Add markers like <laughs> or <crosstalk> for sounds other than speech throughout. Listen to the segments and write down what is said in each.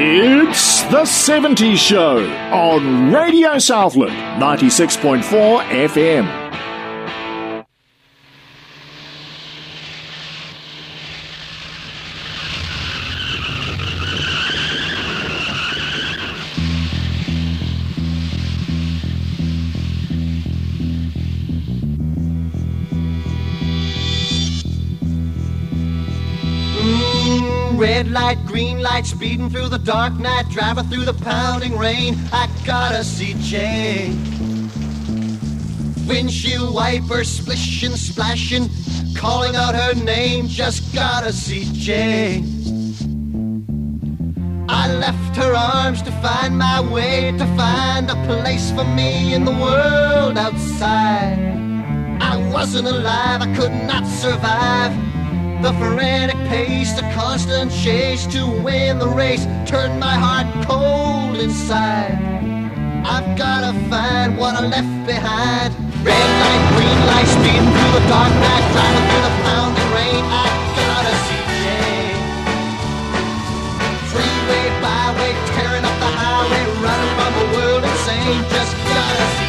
It's the 70s Show on Radio Southland 96.4 FM. Light, green light, speeding through the dark night, driving through the pounding rain. I gotta see Jane. Windshield wipers splishing, splashing, calling out her name. Just gotta see Jane. I left her arms to find my way, to find a place for me in the world outside. I wasn't alive, I could not survive. The frantic pace, the constant chase to win the race turned my heart cold inside. I've gotta find what I left behind. Red light, green light, speeding through the dark night, driving through the pounding rain. I gotta see Jane. Freeway, byway, tearing up the highway, running from a world insane. Just gotta see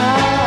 touch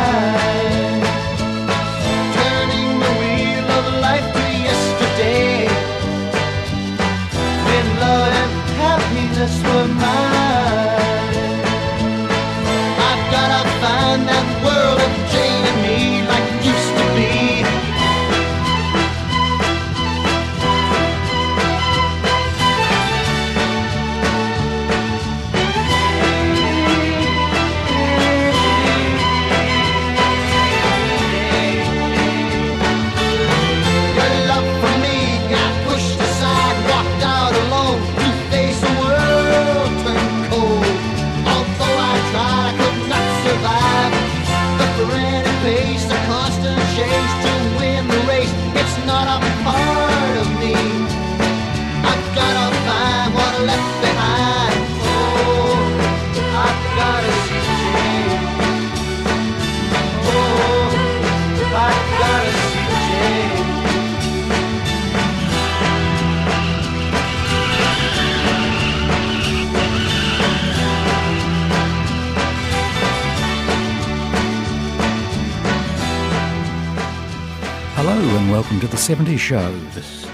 welcome to the 70s show. This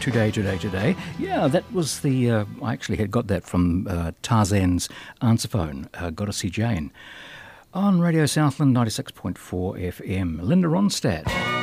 today, today, today. Yeah, that was the. Uh, I actually had got that from uh, Tarzan's answer phone. Uh, Gotta see Jane on Radio Southland 96.4 FM. Linda Ronstadt.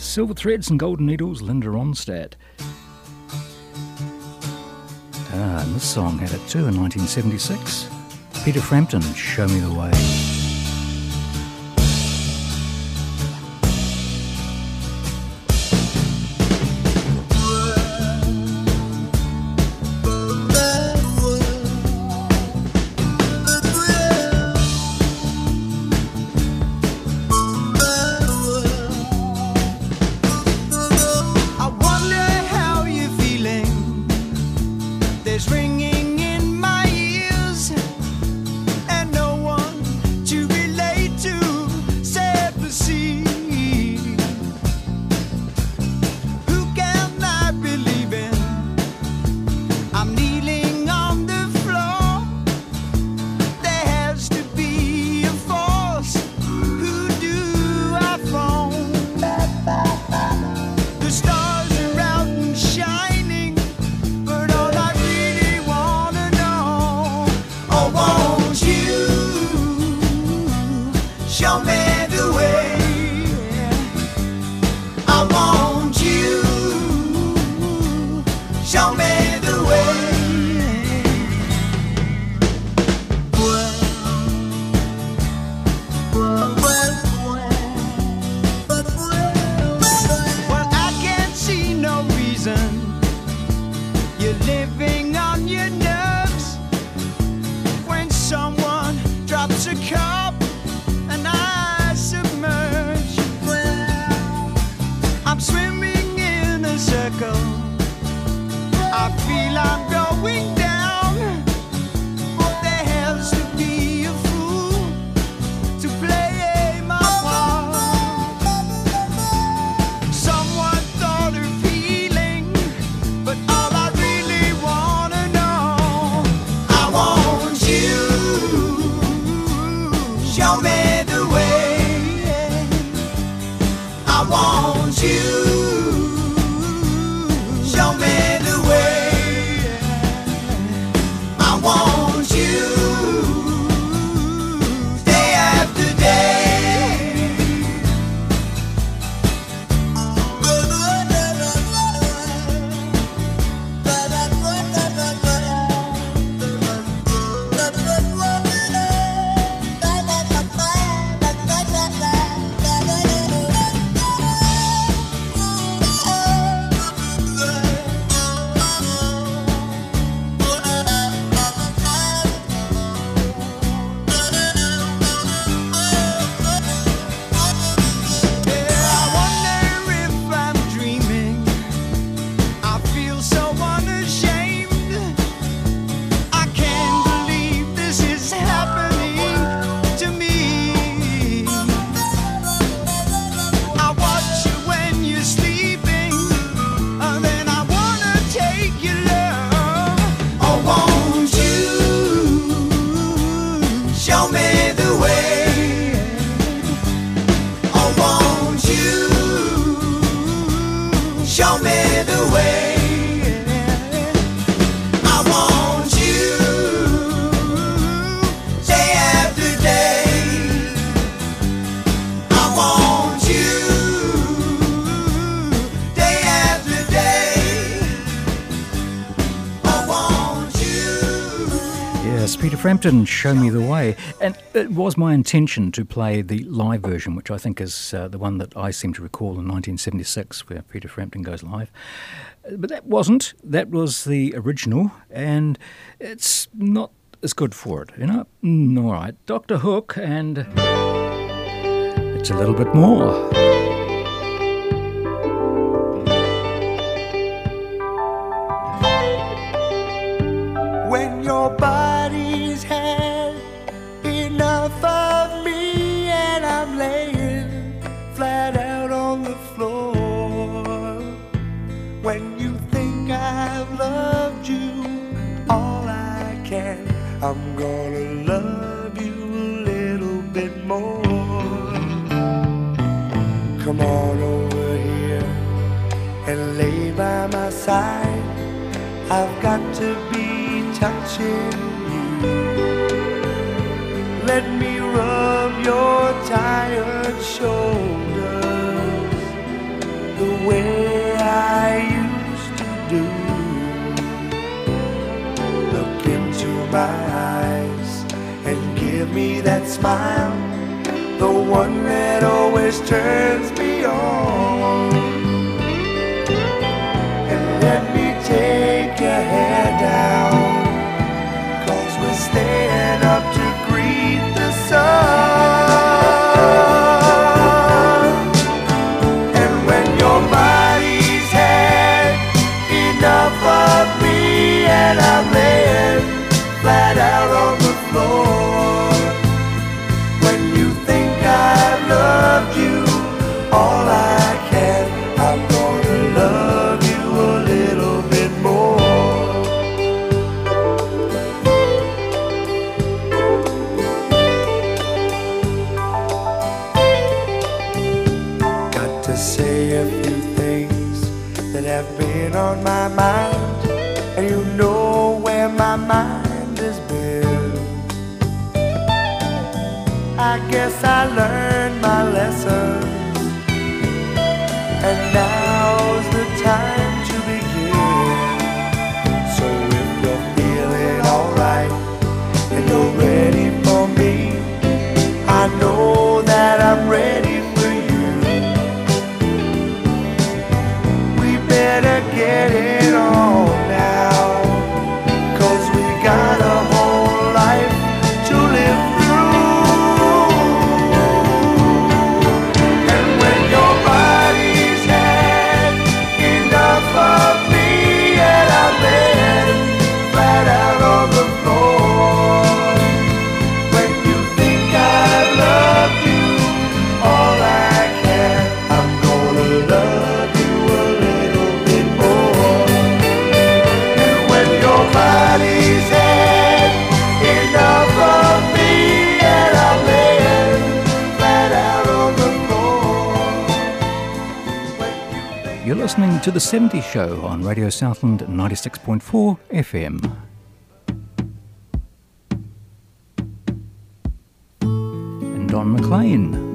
Silver Threads and Golden Needles, Linda Ronstadt. Ah, and this song had it too in 1976. Peter Frampton, Show Me the Way. Show me the way. Frampton Show Me the Way. And it was my intention to play the live version, which I think is uh, the one that I seem to recall in 1976, where Peter Frampton goes live. But that wasn't. That was the original, and it's not as good for it, you know? Mm, all right. Dr. Hook, and it's a little bit more. your body I've got to be touching you. Let me rub your tired shoulders the way I used to do. Look into my eyes and give me that smile, the one that always turns me on. Your hair down, to The 70s Show on Radio Southland 96.4 FM. And Don McLean.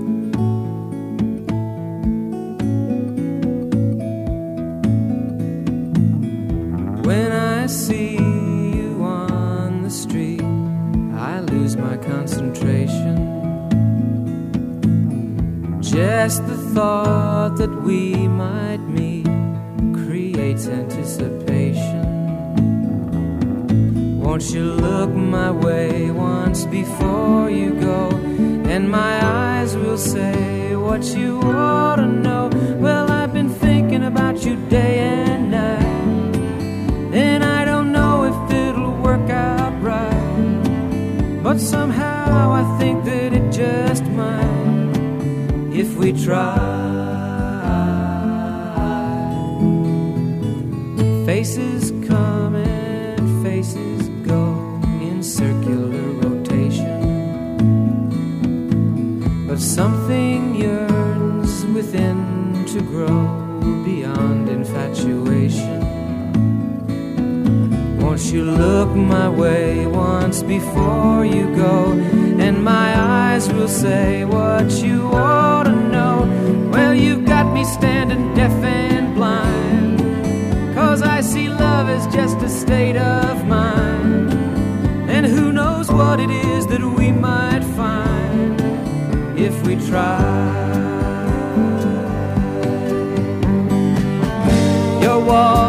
Will say what you ought to know. Well, I've been thinking about you day and night. And I don't know if it'll work out right. But somehow I think that it just might if we try. Infatuation. Won't you look my way once before you go? And my eyes will say what you ought to know. Well, you've got me standing deaf and blind. Cause I see love as just a state of mind. And who knows what it is that we might find if we try. You're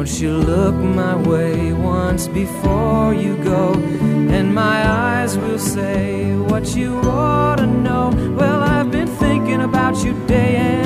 Won't you look my way once before you go? And my eyes will say what you ought to know. Well, I've been thinking about you day and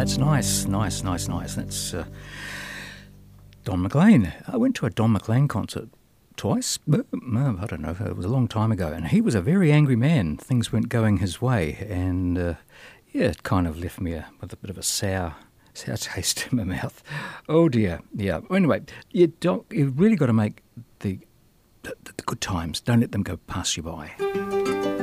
That's nice, nice, nice, nice. That's uh, Don McLean. I went to a Don McLean concert twice. uh, I don't know. It was a long time ago, and he was a very angry man. Things weren't going his way, and uh, yeah, it kind of left me a, with a bit of a sour, sour <laughs> taste in my mouth. Oh dear. Yeah. Anyway, you don't. You've really got to make the the, the good times. Don't let them go pass you by.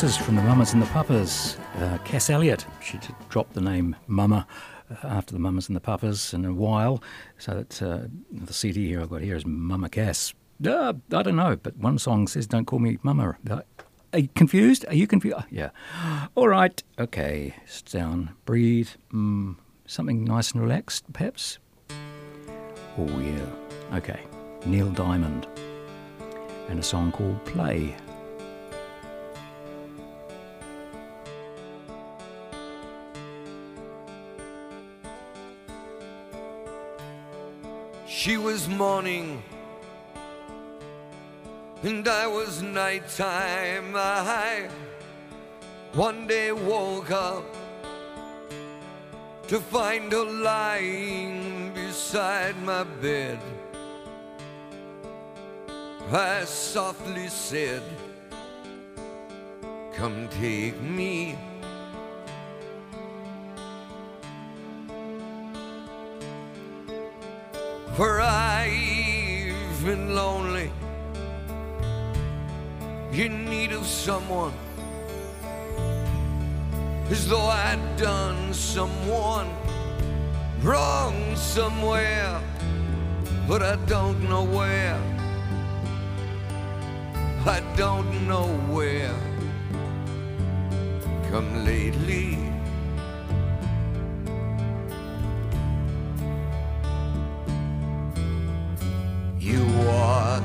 Voices from the Mamas and the Papas, uh, Cass Elliot. She dropped the name Mama uh, after the Mamas and the Papas in a while, so that uh, the CD here I've got here is Mama Cass. Uh, I don't know, but one song says "Don't call me Mama." Are you confused? Are you confused? Yeah. All right. Okay. Sit down. Breathe. Mm, something nice and relaxed, perhaps. Oh yeah. Okay. Neil Diamond and a song called Play. She was morning and I was nighttime. I one day woke up to find her lying beside my bed. I softly said, Come take me. For I've been lonely, in need of someone, as though I'd done someone wrong somewhere, but I don't know where. I don't know where. Come lately.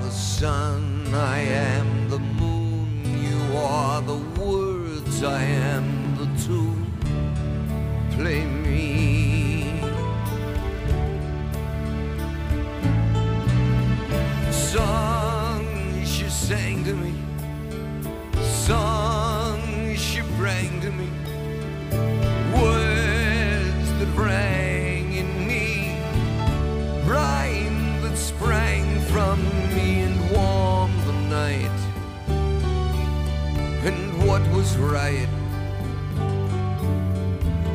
The sun, I am the moon. You are the words, I am the tune. Play me. Song she sang to me, song she rang to me, words that rang what was right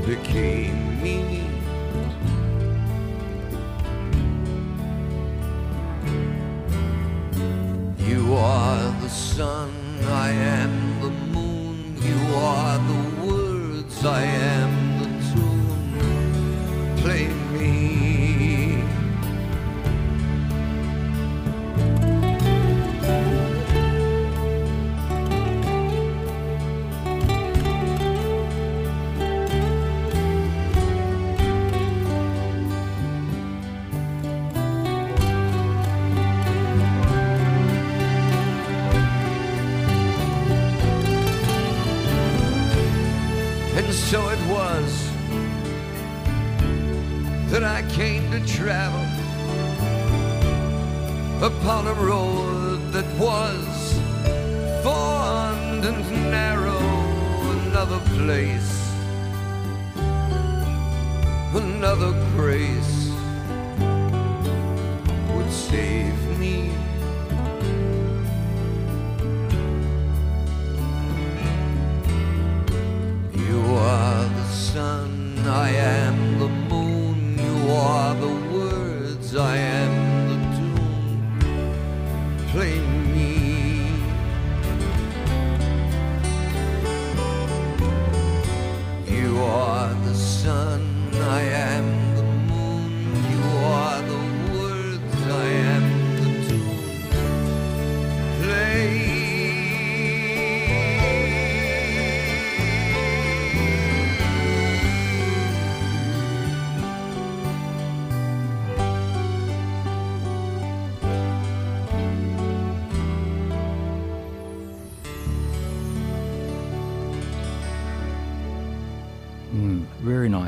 became me. You are the sun, I am the moon. You are the words, I am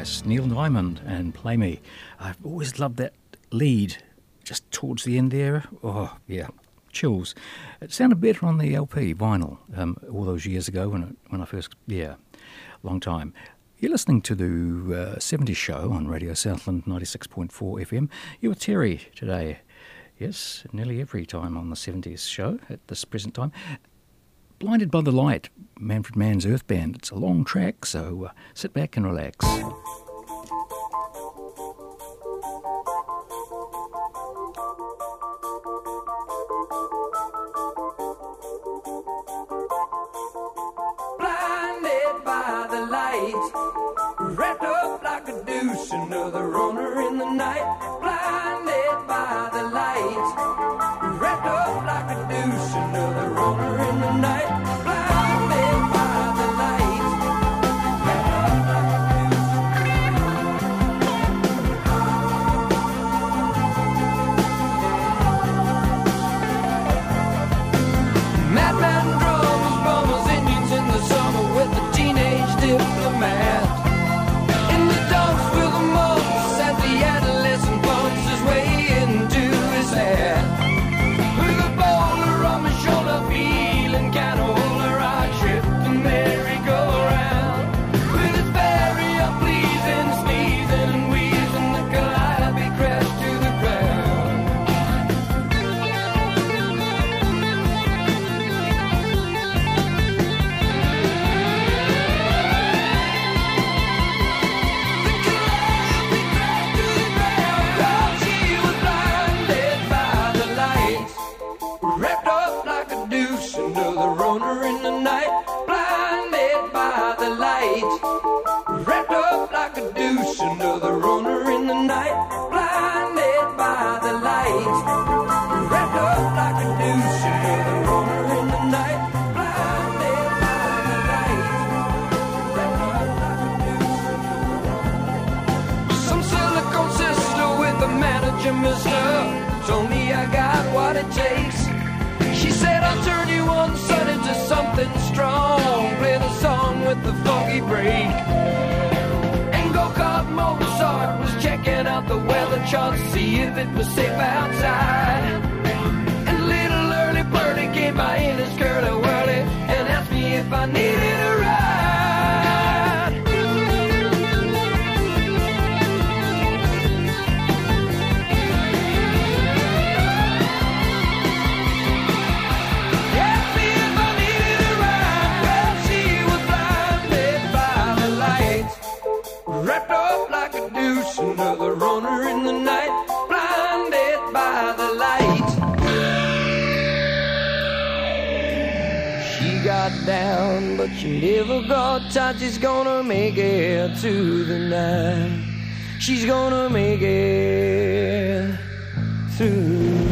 nice. Neil Diamond and Play Me. I've always loved that lead just towards the end there. Oh, yeah. Chills. It sounded better on the LP vinyl um, all those years ago when, it, when I first, yeah, long time. You're listening to the uh, 70s show on Radio Southland 96.4 FM. You're Terry today. Yes, nearly every time on the 70s show at this present time. Blinded by the Light, Manfred Mann's Earth Band. It's a long track, so uh, sit back and relax. blinded by the light, wrapped up like a deuce, another runner in the night. Blinded by the light, wrapped up like a deuce, another runner in the night. shots, see if it was safe outside. She never got tired, she's gonna make it through the night. She's gonna make it through.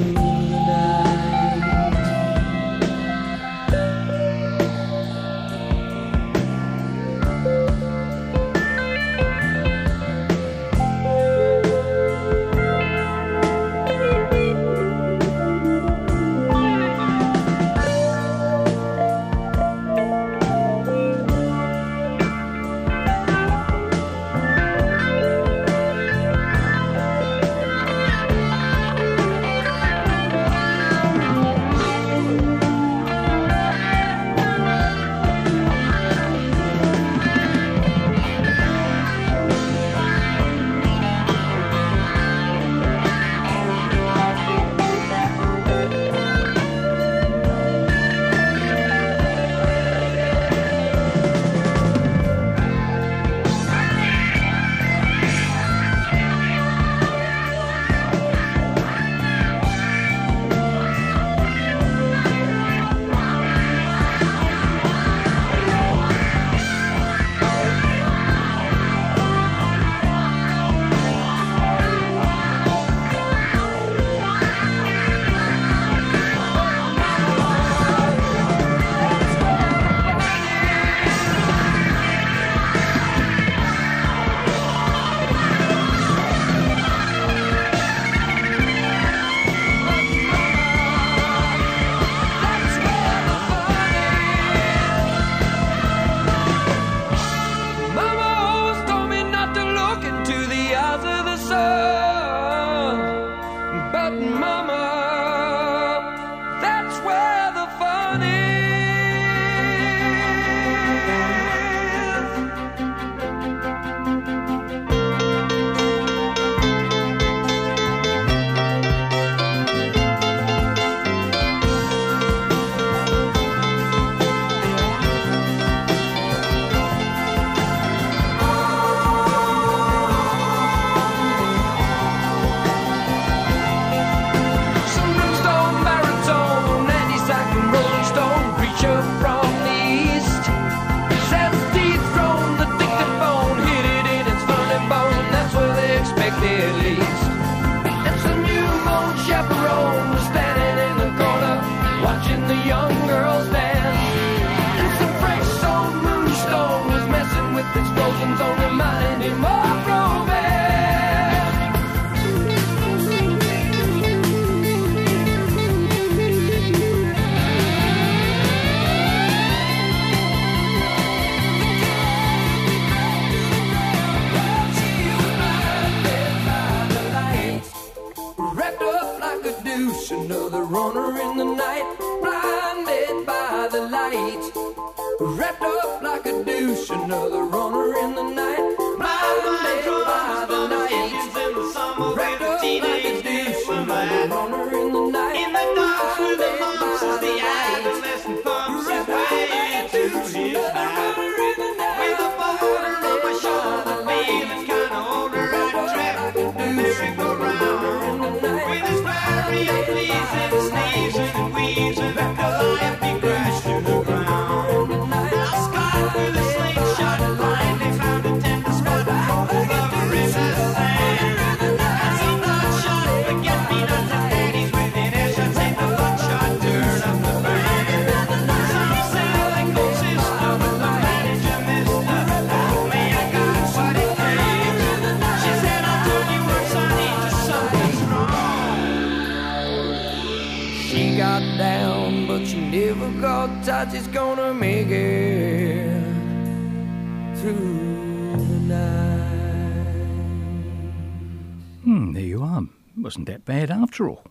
after all.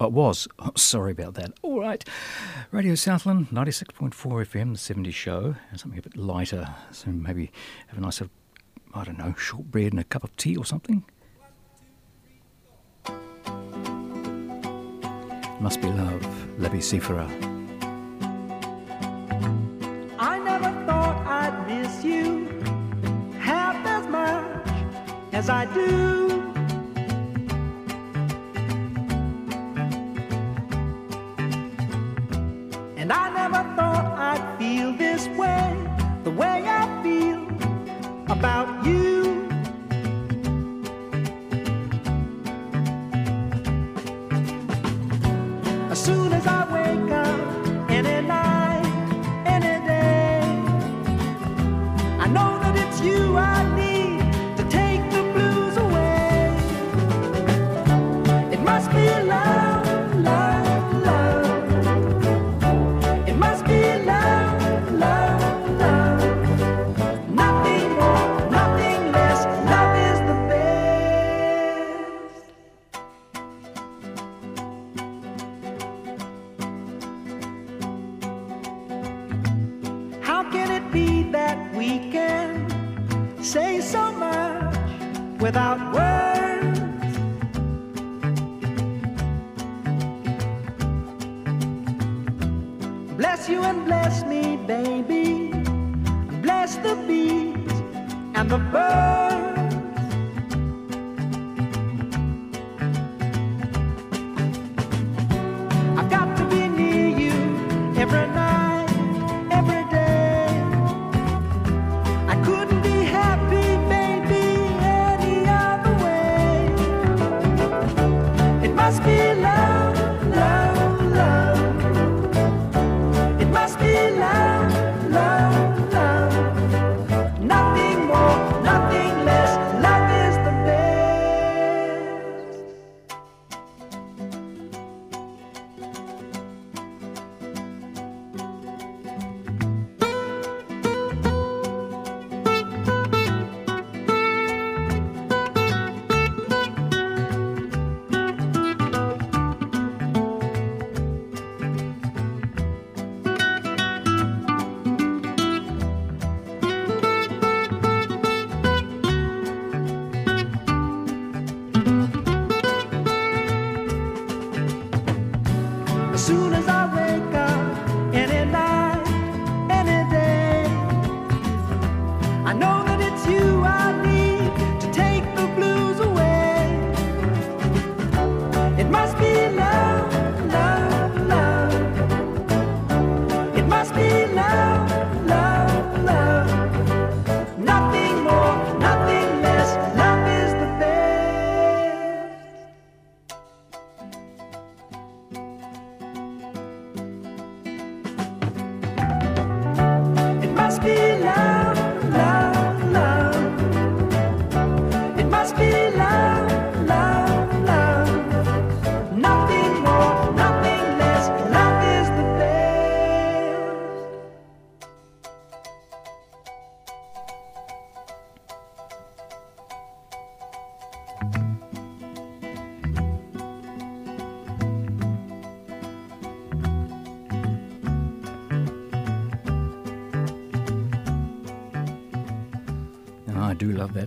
It was. Oh, sorry about that. All right. Radio Southland, 96.4 FM, the 70 show. Something a bit lighter. So maybe have a nice, I don't know, shortbread and a cup of tea or something. Must be love. Labi Siffre. I never thought I'd miss you half as much as I do. And I never thought I'd feel this way, the way I feel about you. As soon as I wake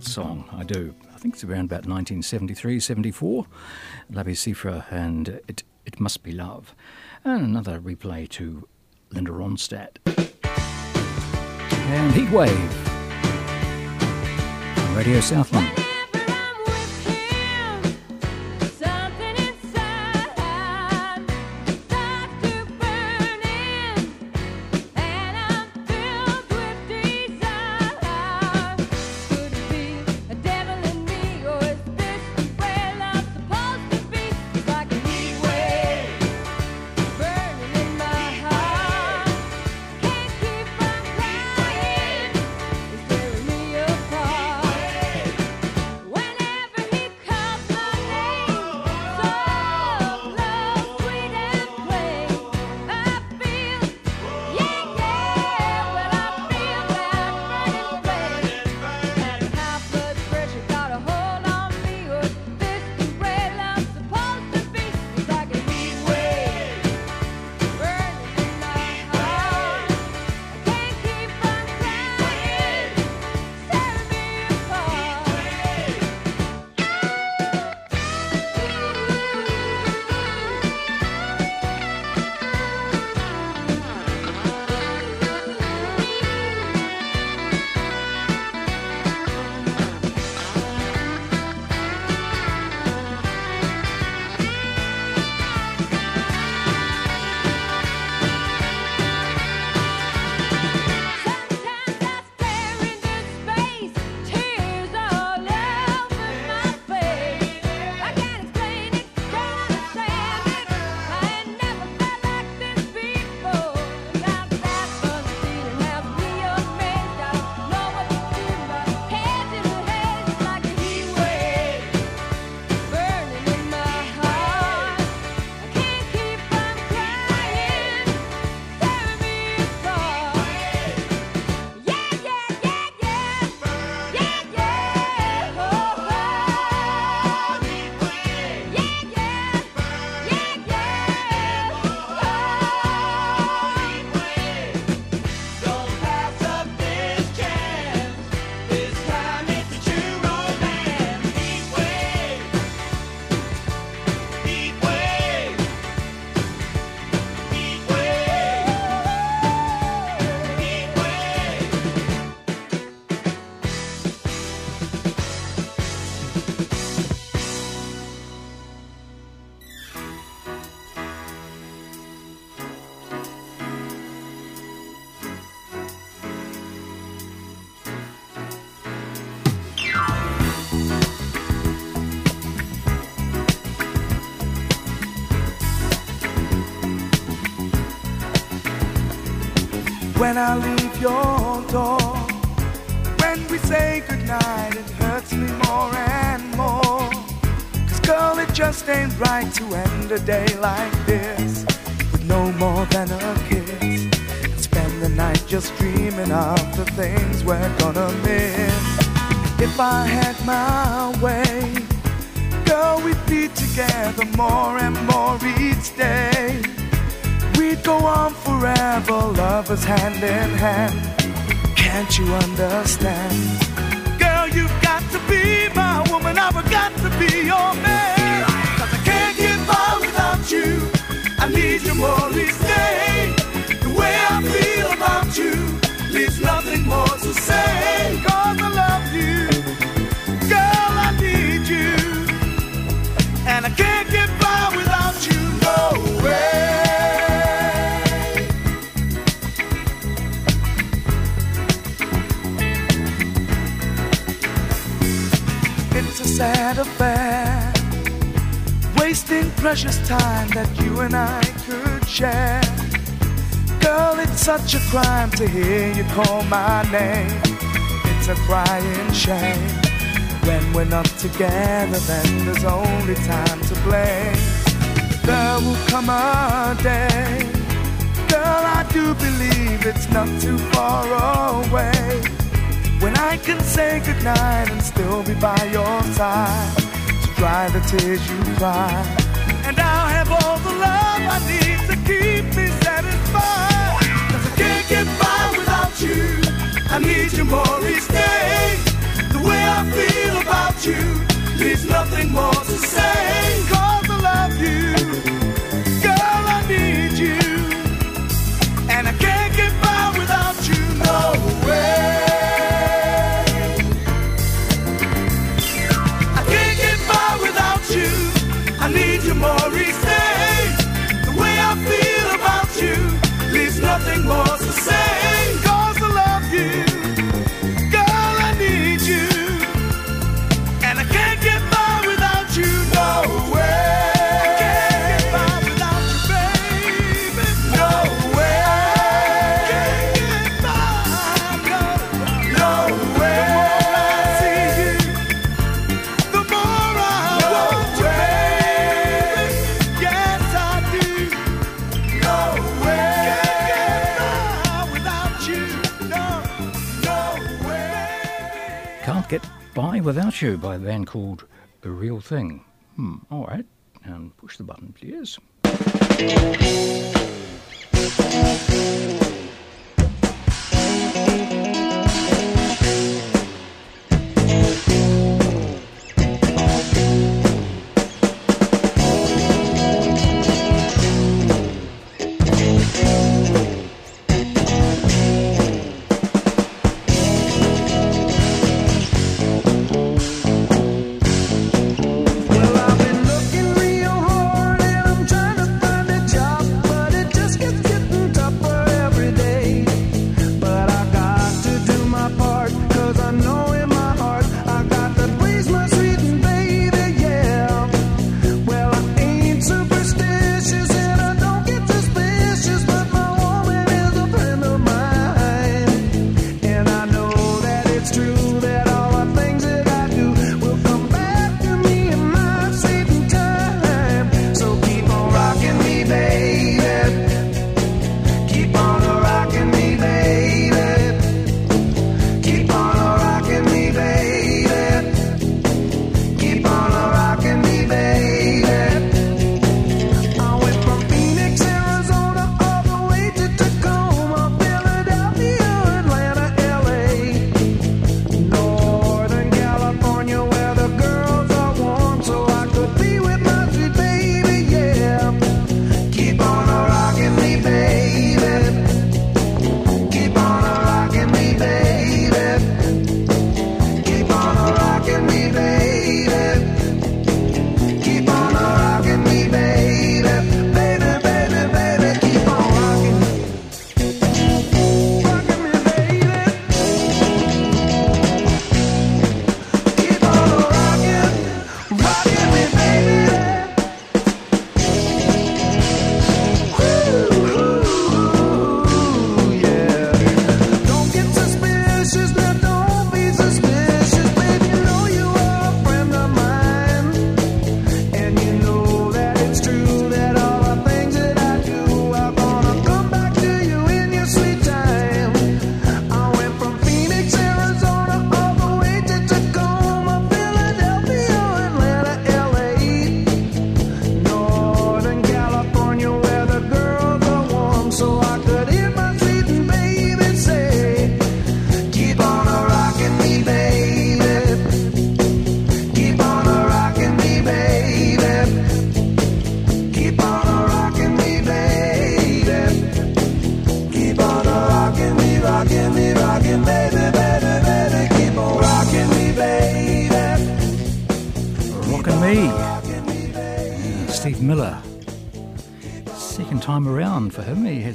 that song. I do. I think it's around about 1973, 74. Labi Siffre and it, it Must Be Love. And another replay to Linda Ronstadt. And Heatwave. Radio Southland. When I leave your door. When we say goodnight, it hurts me more and more. Cause girl, it just ain't right to end a day like this with no more than a kiss. And spend the night just dreaming of the things we're gonna miss. If I had my way, girl, we'd be together more and more each day. We'd go on forever, lovers hand in hand. Can't you understand? Girl, you've got to be my woman, I've got to be your man. Cause I can't get by without you. I need you more each day. The way I feel about you leaves nothing more to say. Cause I love you. Girl, I need you. And I can't affair, wasting precious time that you and I could share. Girl, it's such a crime to hear you call my name. It's a crying shame. When we're not together, then there's only time to blame. There will come a day, girl, I do believe it's not too far away. I can say goodnight and still be by your side to dry the tears you cry. And I'll have all the love I need to keep me satisfied. Cause I can't get by without you. I need you more each day. The way I feel about you leaves nothing more to say. Without You by a band called The Real Thing. Hmm, all right. And push the button, please.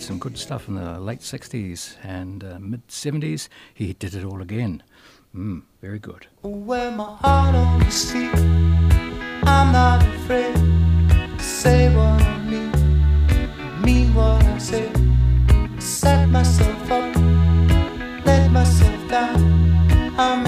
Some good stuff in the late 60s and uh, mid 70s. He did it all again. Mm, very good. Wear my heart on the. I'm not afraid to say what I mean, mean what I say. Set myself up, let myself down. I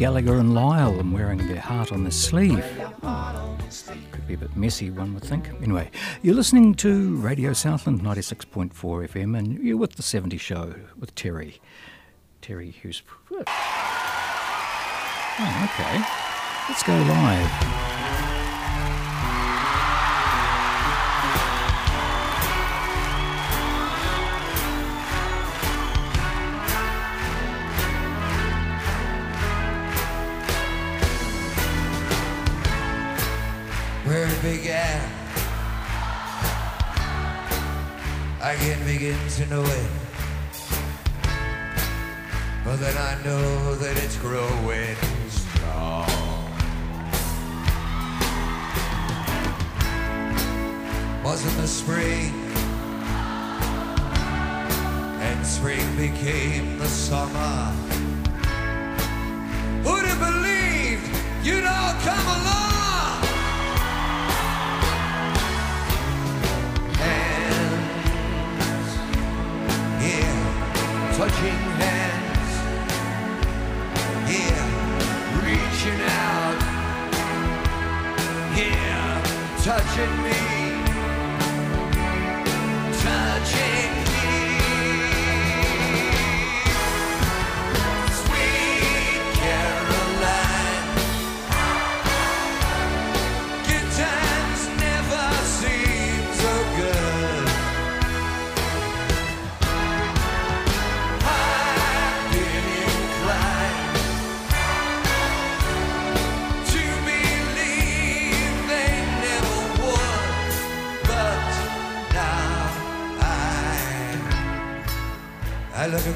Gallagher and Lyle and wearing their heart on their sleeve. Could be a bit messy, one would think. Anyway, you're listening to Radio Southland 96.4 FM and you're with the 70 Show with Terry. Terry Hughes. Oh, okay. Let's go live. I can begin to know it. But then I know that it's growing strong. Wasn't the spring, and spring became the summer. Who'd have believed you'd all come along? Touching me,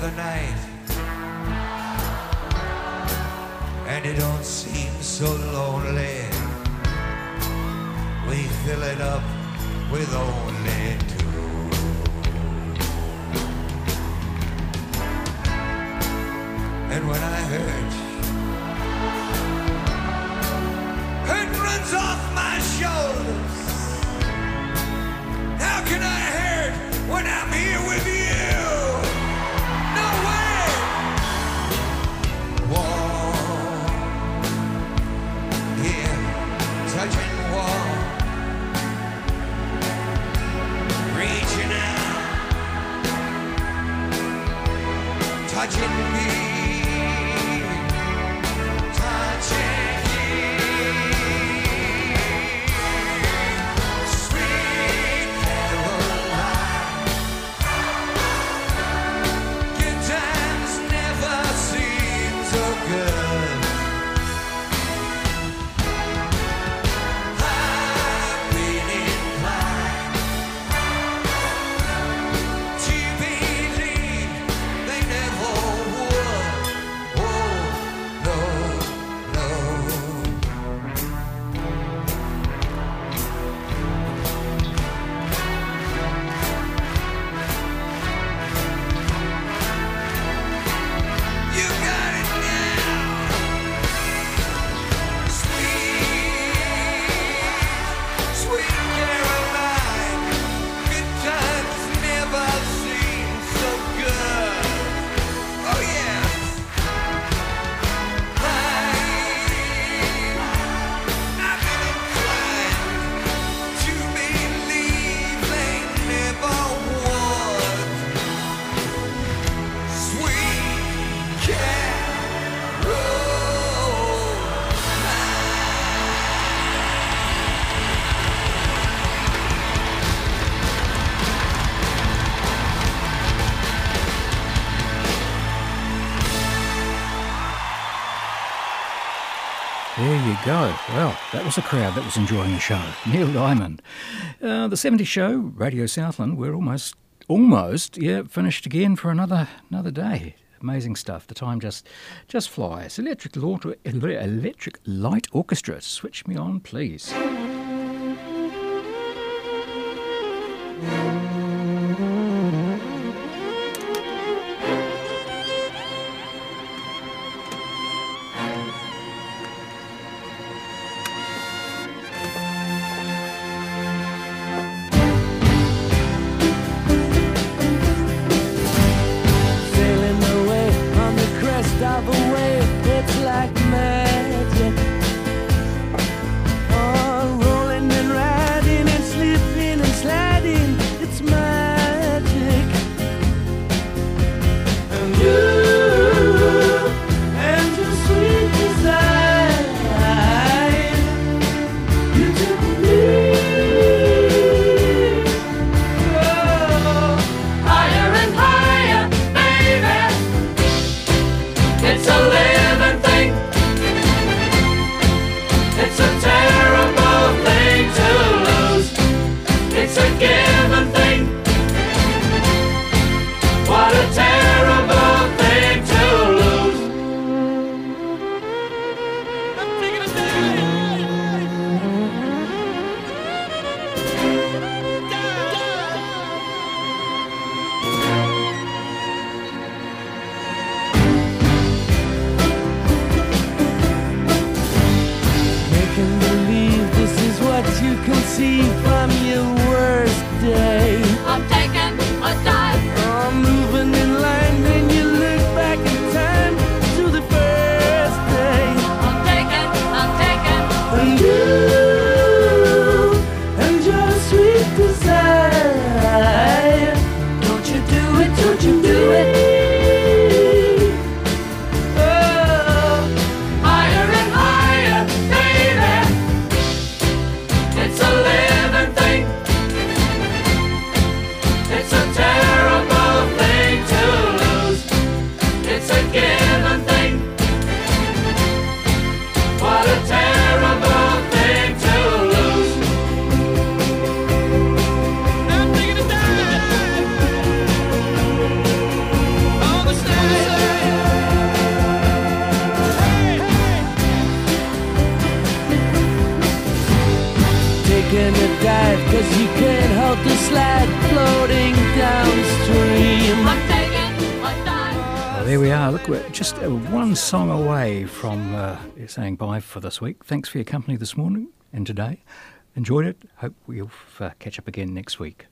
the night. And it don't seem so lonely. We fill it up with only go. Well, that was a crowd that was enjoying the show. <laughs> Neil Diamond. Uh, the 70 show, Radio Southland, we're almost, almost, yeah, finished again for another another day. Amazing stuff. The time just just flies. Electric, Law, Electric Light Orchestra, switch me on, please. Song away from uh, saying bye for this week. Thanks for your company this morning and today. Enjoyed it. Hope we'll uh, catch up again next week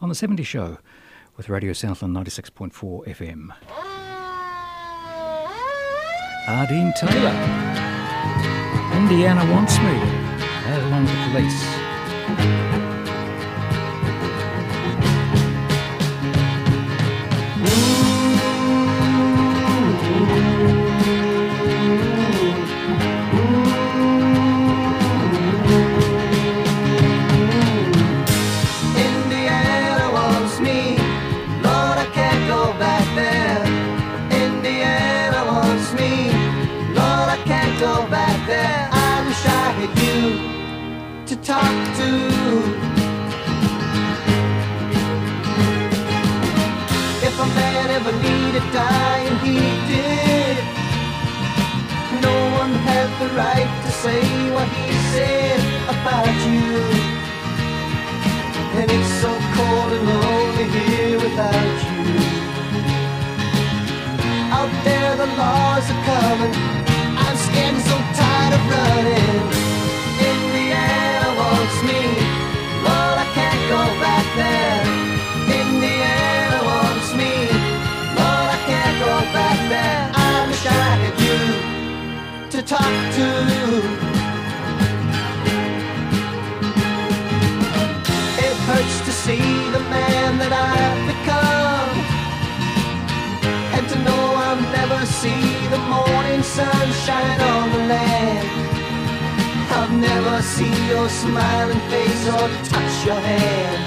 on the 70 Show with Radio Southland 96.4 FM. R. Dean Taylor. Indiana wants me. How long the police? Needed dying, he did. No one had the right to say what he said about you. And it's so cold and lonely here without you. Out there the laws are coming. I'm scared and so tired of running. Talk to. It hurts to see the man that I've become And to know I'll never see the morning sunshine on the land. I'll never see your smiling face or touch your hand.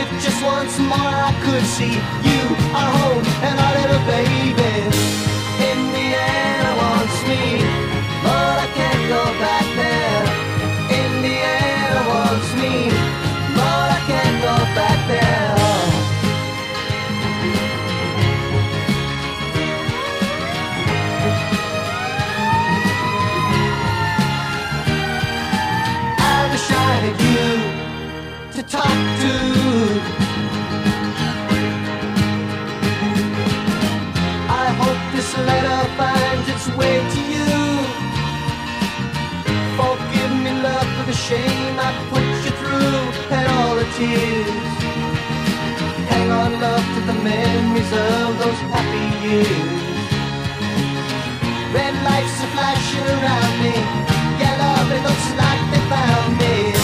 If just once more I could see you, our home, and our little baby tears. Hang on, love, to the memories of those happy years. Red lights are flashing around me. Yeah, love, it looks like they found me.